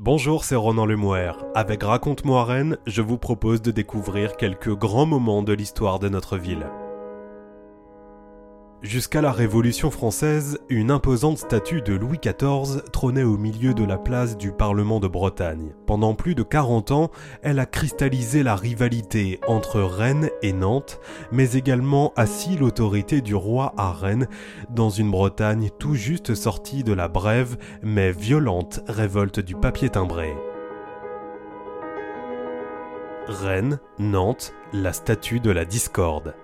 Bonjour, c'est Ronan Lemouer. Avec Raconte-moi Rennes, je vous propose de découvrir quelques grands moments de l'histoire de notre ville. Jusqu'à la Révolution française, une imposante statue de Louis XIV trônait au milieu de la place du Parlement de Bretagne. Pendant plus de 40 ans, elle a cristallisé la rivalité entre Rennes et Nantes, mais également assis l'autorité du roi à Rennes, dans une Bretagne tout juste sortie de la brève mais violente révolte du papier timbré. Rennes, Nantes, la statue de la discorde.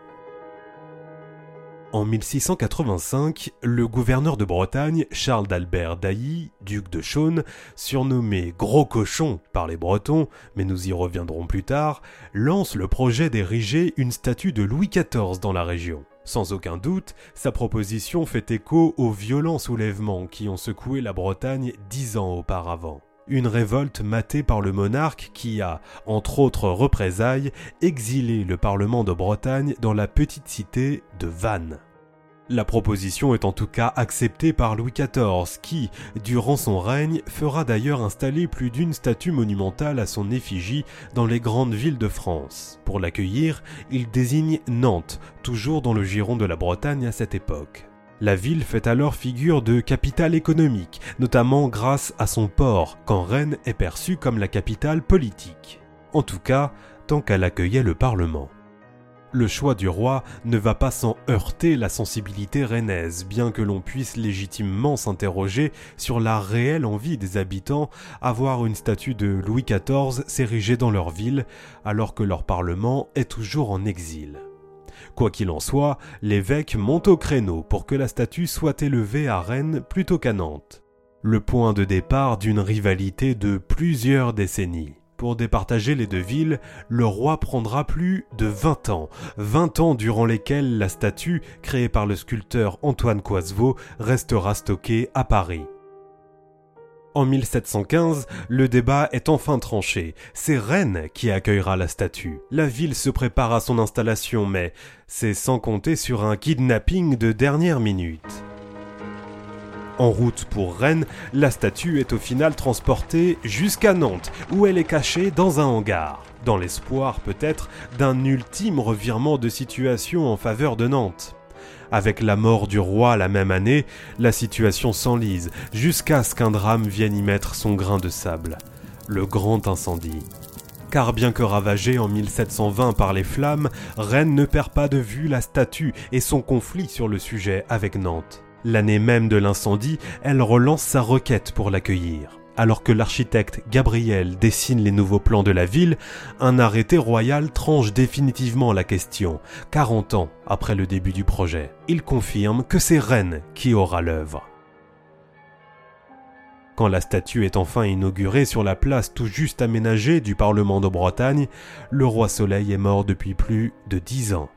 En 1685, le gouverneur de Bretagne, Charles d'Albert d'Ailly, duc de Chaulnes, surnommé Gros Cochon par les Bretons, mais nous y reviendrons plus tard, lance le projet d'ériger une statue de Louis XIV dans la région. Sans aucun doute, sa proposition fait écho aux violents soulèvements qui ont secoué la Bretagne dix ans auparavant. Une révolte matée par le monarque qui a, entre autres représailles, exilé le Parlement de Bretagne dans la petite cité de Vannes. La proposition est en tout cas acceptée par Louis XIV, qui, durant son règne, fera d'ailleurs installer plus d'une statue monumentale à son effigie dans les grandes villes de France. Pour l'accueillir, il désigne Nantes, toujours dans le giron de la Bretagne à cette époque. La ville fait alors figure de capitale économique, notamment grâce à son port, quand Rennes est perçue comme la capitale politique. En tout cas, tant qu'elle accueillait le Parlement. Le choix du roi ne va pas sans heurter la sensibilité rennaise, bien que l'on puisse légitimement s'interroger sur la réelle envie des habitants à voir une statue de Louis XIV s'ériger dans leur ville, alors que leur Parlement est toujours en exil. Quoi qu'il en soit, l'évêque monte au créneau pour que la statue soit élevée à Rennes plutôt qu'à Nantes. Le point de départ d'une rivalité de plusieurs décennies. Pour départager les deux villes, le roi prendra plus de 20 ans, 20 ans durant lesquels la statue, créée par le sculpteur Antoine Coisevaux, restera stockée à Paris. En 1715, le débat est enfin tranché. C'est Rennes qui accueillera la statue. La ville se prépare à son installation, mais c'est sans compter sur un kidnapping de dernière minute. En route pour Rennes, la statue est au final transportée jusqu'à Nantes, où elle est cachée dans un hangar, dans l'espoir peut-être d'un ultime revirement de situation en faveur de Nantes. Avec la mort du roi la même année, la situation s'enlise, jusqu'à ce qu'un drame vienne y mettre son grain de sable. Le grand incendie. Car bien que ravagée en 1720 par les flammes, Rennes ne perd pas de vue la statue et son conflit sur le sujet avec Nantes. L'année même de l'incendie, elle relance sa requête pour l'accueillir. Alors que l'architecte Gabriel dessine les nouveaux plans de la ville, un arrêté royal tranche définitivement la question, 40 ans après le début du projet. Il confirme que c'est Rennes qui aura l'œuvre. Quand la statue est enfin inaugurée sur la place tout juste aménagée du Parlement de Bretagne, le roi Soleil est mort depuis plus de dix ans.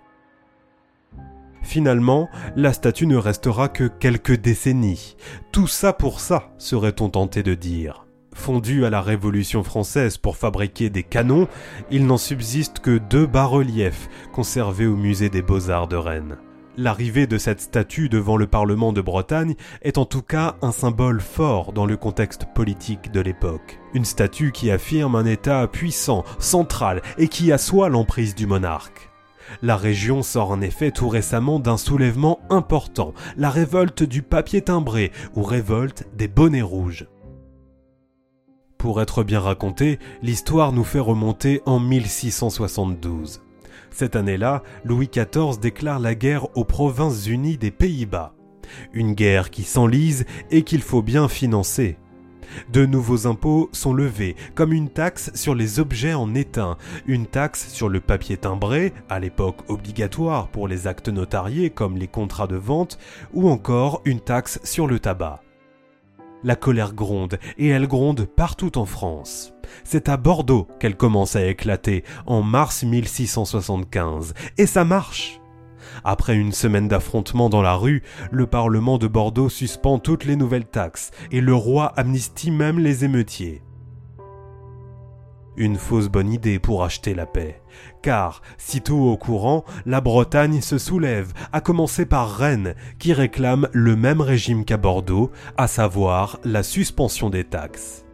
Finalement, la statue ne restera que quelques décennies. Tout ça pour ça, serait-on tenté de dire. Fondu à la Révolution française pour fabriquer des canons, il n'en subsiste que deux bas-reliefs conservés au musée des beaux-arts de Rennes. L'arrivée de cette statue devant le Parlement de Bretagne est en tout cas un symbole fort dans le contexte politique de l'époque. Une statue qui affirme un État puissant, central et qui assoit l'emprise du monarque. La région sort en effet tout récemment d'un soulèvement important, la révolte du papier timbré ou révolte des bonnets rouges. Pour être bien raconté, l'histoire nous fait remonter en 1672. Cette année-là, Louis XIV déclare la guerre aux Provinces unies des Pays-Bas. Une guerre qui s'enlise et qu'il faut bien financer. De nouveaux impôts sont levés, comme une taxe sur les objets en étain, une taxe sur le papier timbré, à l'époque obligatoire pour les actes notariés comme les contrats de vente, ou encore une taxe sur le tabac. La colère gronde, et elle gronde partout en France. C'est à Bordeaux qu'elle commence à éclater, en mars 1675, et ça marche. Après une semaine d'affrontements dans la rue, le Parlement de Bordeaux suspend toutes les nouvelles taxes et le roi amnistie même les émeutiers. Une fausse bonne idée pour acheter la paix. Car, sitôt au courant, la Bretagne se soulève, à commencer par Rennes, qui réclame le même régime qu'à Bordeaux, à savoir la suspension des taxes.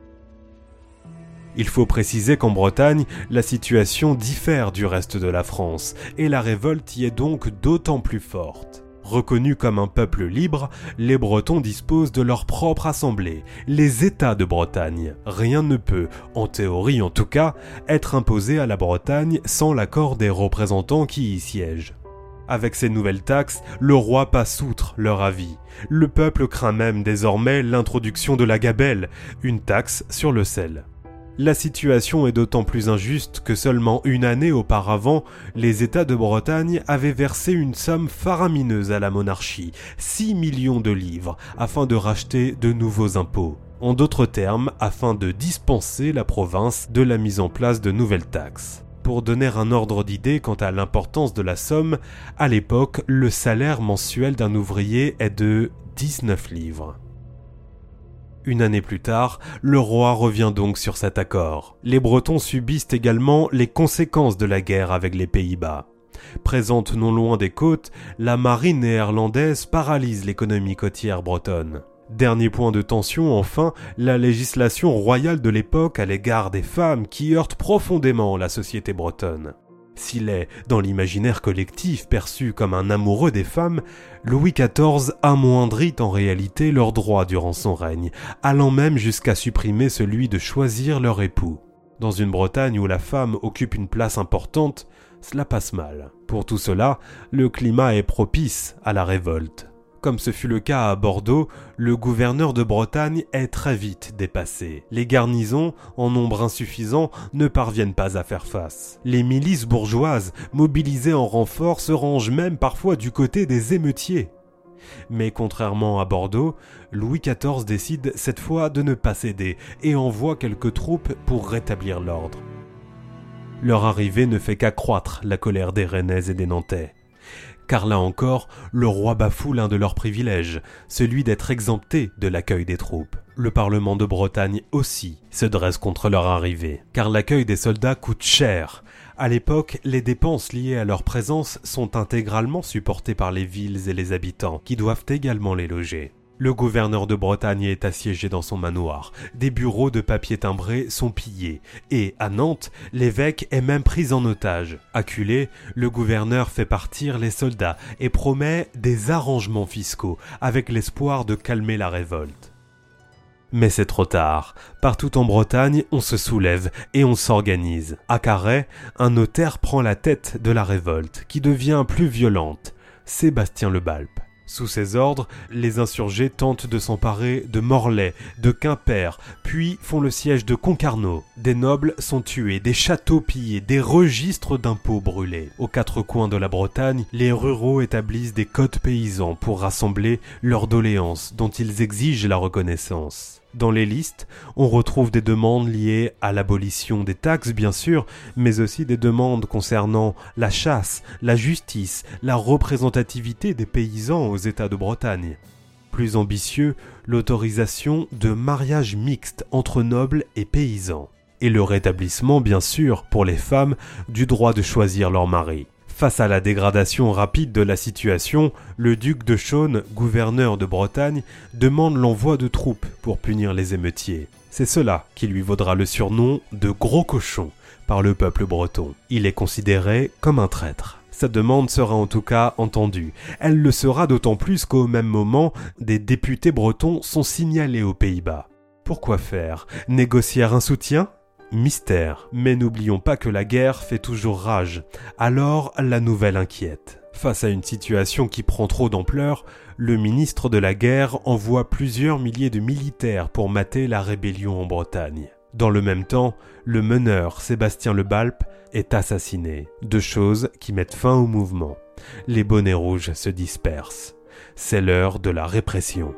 Il faut préciser qu'en Bretagne, la situation diffère du reste de la France, et la révolte y est donc d'autant plus forte. Reconnus comme un peuple libre, les Bretons disposent de leur propre assemblée, les États de Bretagne. Rien ne peut, en théorie en tout cas, être imposé à la Bretagne sans l'accord des représentants qui y siègent. Avec ces nouvelles taxes, le roi passe outre leur avis. Le peuple craint même désormais l'introduction de la gabelle, une taxe sur le sel. La situation est d'autant plus injuste que seulement une année auparavant, les États de Bretagne avaient versé une somme faramineuse à la monarchie, 6 millions de livres, afin de racheter de nouveaux impôts. En d'autres termes, afin de dispenser la province de la mise en place de nouvelles taxes. Pour donner un ordre d'idée quant à l'importance de la somme, à l'époque, le salaire mensuel d'un ouvrier est de 19 livres. Une année plus tard, le roi revient donc sur cet accord. Les Bretons subissent également les conséquences de la guerre avec les Pays-Bas. Présente non loin des côtes, la marine néerlandaise paralyse l'économie côtière bretonne. Dernier point de tension, enfin, la législation royale de l'époque à l'égard des femmes qui heurte profondément la société bretonne. S'il est, dans l'imaginaire collectif, perçu comme un amoureux des femmes, Louis XIV amoindrit en réalité leurs droits durant son règne, allant même jusqu'à supprimer celui de choisir leur époux. Dans une Bretagne où la femme occupe une place importante, cela passe mal. Pour tout cela, le climat est propice à la révolte. Comme ce fut le cas à Bordeaux, le gouverneur de Bretagne est très vite dépassé. Les garnisons, en nombre insuffisant, ne parviennent pas à faire face. Les milices bourgeoises, mobilisées en renfort, se rangent même parfois du côté des émeutiers. Mais contrairement à Bordeaux, Louis XIV décide cette fois de ne pas céder et envoie quelques troupes pour rétablir l'ordre. Leur arrivée ne fait qu'accroître la colère des Rennais et des Nantais car là encore, le roi bafoue l'un de leurs privilèges, celui d'être exempté de l'accueil des troupes. Le Parlement de Bretagne aussi se dresse contre leur arrivée, car l'accueil des soldats coûte cher. À l'époque, les dépenses liées à leur présence sont intégralement supportées par les villes et les habitants, qui doivent également les loger. Le gouverneur de Bretagne est assiégé dans son manoir. Des bureaux de papier timbré sont pillés. Et, à Nantes, l'évêque est même pris en otage. Acculé, le gouverneur fait partir les soldats et promet des arrangements fiscaux avec l'espoir de calmer la révolte. Mais c'est trop tard. Partout en Bretagne, on se soulève et on s'organise. À Carhaix, un notaire prend la tête de la révolte, qui devient plus violente. Sébastien Le Balpe. Sous ses ordres, les insurgés tentent de s'emparer de Morlaix, de Quimper, puis font le siège de Concarneau. Des nobles sont tués, des châteaux pillés, des registres d'impôts brûlés. Aux quatre coins de la Bretagne, les ruraux établissent des codes paysans pour rassembler leurs doléances dont ils exigent la reconnaissance. Dans les listes, on retrouve des demandes liées à l'abolition des taxes, bien sûr, mais aussi des demandes concernant la chasse, la justice, la représentativité des paysans aux États de Bretagne. Plus ambitieux, l'autorisation de mariage mixte entre nobles et paysans. Et le rétablissement, bien sûr, pour les femmes, du droit de choisir leur mari. Face à la dégradation rapide de la situation, le duc de Chaulnes, gouverneur de Bretagne, demande l'envoi de troupes pour punir les émeutiers. C'est cela qui lui vaudra le surnom de gros cochon par le peuple breton. Il est considéré comme un traître. Sa demande sera en tout cas entendue. Elle le sera d'autant plus qu'au même moment, des députés bretons sont signalés aux Pays-Bas. Pourquoi faire? Négocier un soutien? Mystère. Mais n'oublions pas que la guerre fait toujours rage. Alors la nouvelle inquiète. Face à une situation qui prend trop d'ampleur, le ministre de la guerre envoie plusieurs milliers de militaires pour mater la rébellion en Bretagne. Dans le même temps, le meneur Sébastien Le Balpe est assassiné. Deux choses qui mettent fin au mouvement. Les bonnets rouges se dispersent. C'est l'heure de la répression.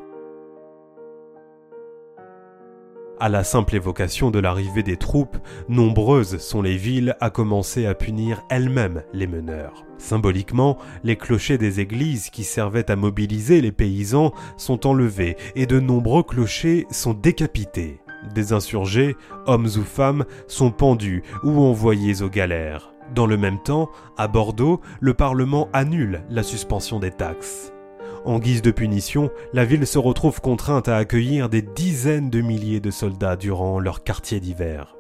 À la simple évocation de l'arrivée des troupes, nombreuses sont les villes à commencer à punir elles-mêmes les meneurs. Symboliquement, les clochers des églises qui servaient à mobiliser les paysans sont enlevés et de nombreux clochers sont décapités. Des insurgés, hommes ou femmes, sont pendus ou envoyés aux galères. Dans le même temps, à Bordeaux, le Parlement annule la suspension des taxes. En guise de punition, la ville se retrouve contrainte à accueillir des dizaines de milliers de soldats durant leur quartier d'hiver.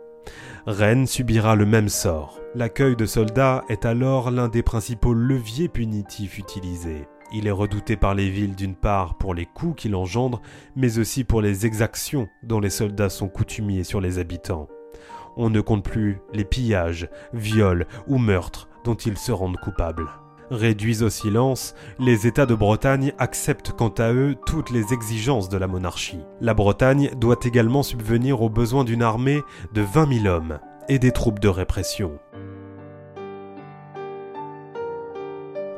Rennes subira le même sort. L'accueil de soldats est alors l'un des principaux leviers punitifs utilisés. Il est redouté par les villes d'une part pour les coups qu'il engendre, mais aussi pour les exactions dont les soldats sont coutumiers sur les habitants. On ne compte plus les pillages, viols ou meurtres dont ils se rendent coupables. Réduits au silence, les États de Bretagne acceptent quant à eux toutes les exigences de la monarchie. La Bretagne doit également subvenir aux besoins d'une armée de 20 000 hommes et des troupes de répression.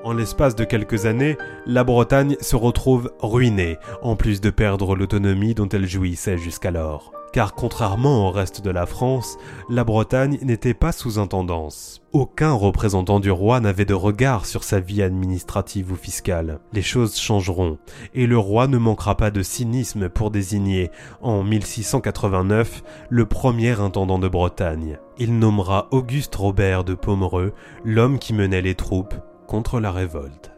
En l'espace de quelques années, la Bretagne se retrouve ruinée, en plus de perdre l'autonomie dont elle jouissait jusqu'alors car contrairement au reste de la France, la Bretagne n'était pas sous intendance. Aucun représentant du roi n'avait de regard sur sa vie administrative ou fiscale. Les choses changeront, et le roi ne manquera pas de cynisme pour désigner, en 1689, le premier intendant de Bretagne. Il nommera Auguste Robert de Pomereux, l'homme qui menait les troupes contre la révolte.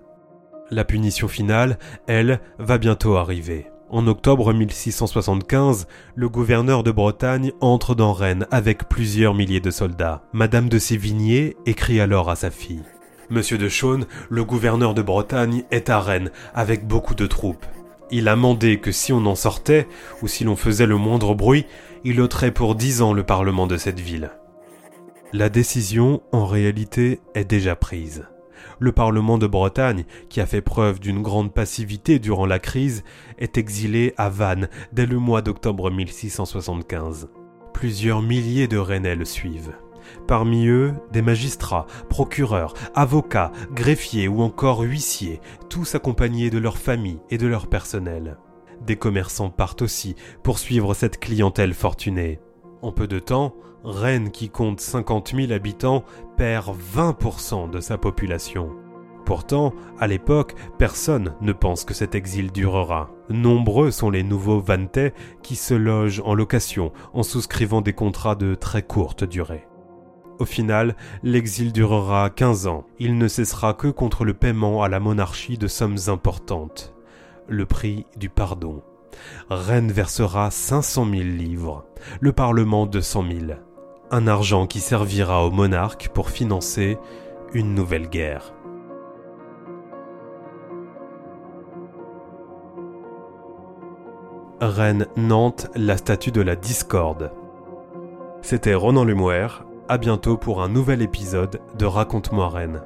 La punition finale, elle, va bientôt arriver. En octobre 1675, le gouverneur de Bretagne entre dans Rennes avec plusieurs milliers de soldats. Madame de Sévigné écrit alors à sa fille. Monsieur de Chaune, le gouverneur de Bretagne, est à Rennes avec beaucoup de troupes. Il a mandé que si on en sortait, ou si l'on faisait le moindre bruit, il ôterait pour dix ans le parlement de cette ville. La décision, en réalité, est déjà prise le Parlement de Bretagne, qui a fait preuve d'une grande passivité durant la crise, est exilé à Vannes dès le mois d'octobre 1675. Plusieurs milliers de Rennais le suivent. Parmi eux, des magistrats, procureurs, avocats, greffiers ou encore huissiers, tous accompagnés de leurs familles et de leur personnel. Des commerçants partent aussi pour suivre cette clientèle fortunée. En peu de temps, Rennes, qui compte 50 000 habitants, perd 20% de sa population. Pourtant, à l'époque, personne ne pense que cet exil durera. Nombreux sont les nouveaux vantais qui se logent en location en souscrivant des contrats de très courte durée. Au final, l'exil durera 15 ans. Il ne cessera que contre le paiement à la monarchie de sommes importantes. Le prix du pardon. Rennes versera 500 000 livres, le Parlement 200 000 un argent qui servira au monarque pour financer une nouvelle guerre. Rennes Nantes, la statue de la discorde. C'était Ronan Lemoire, à bientôt pour un nouvel épisode de Raconte-moi Rennes.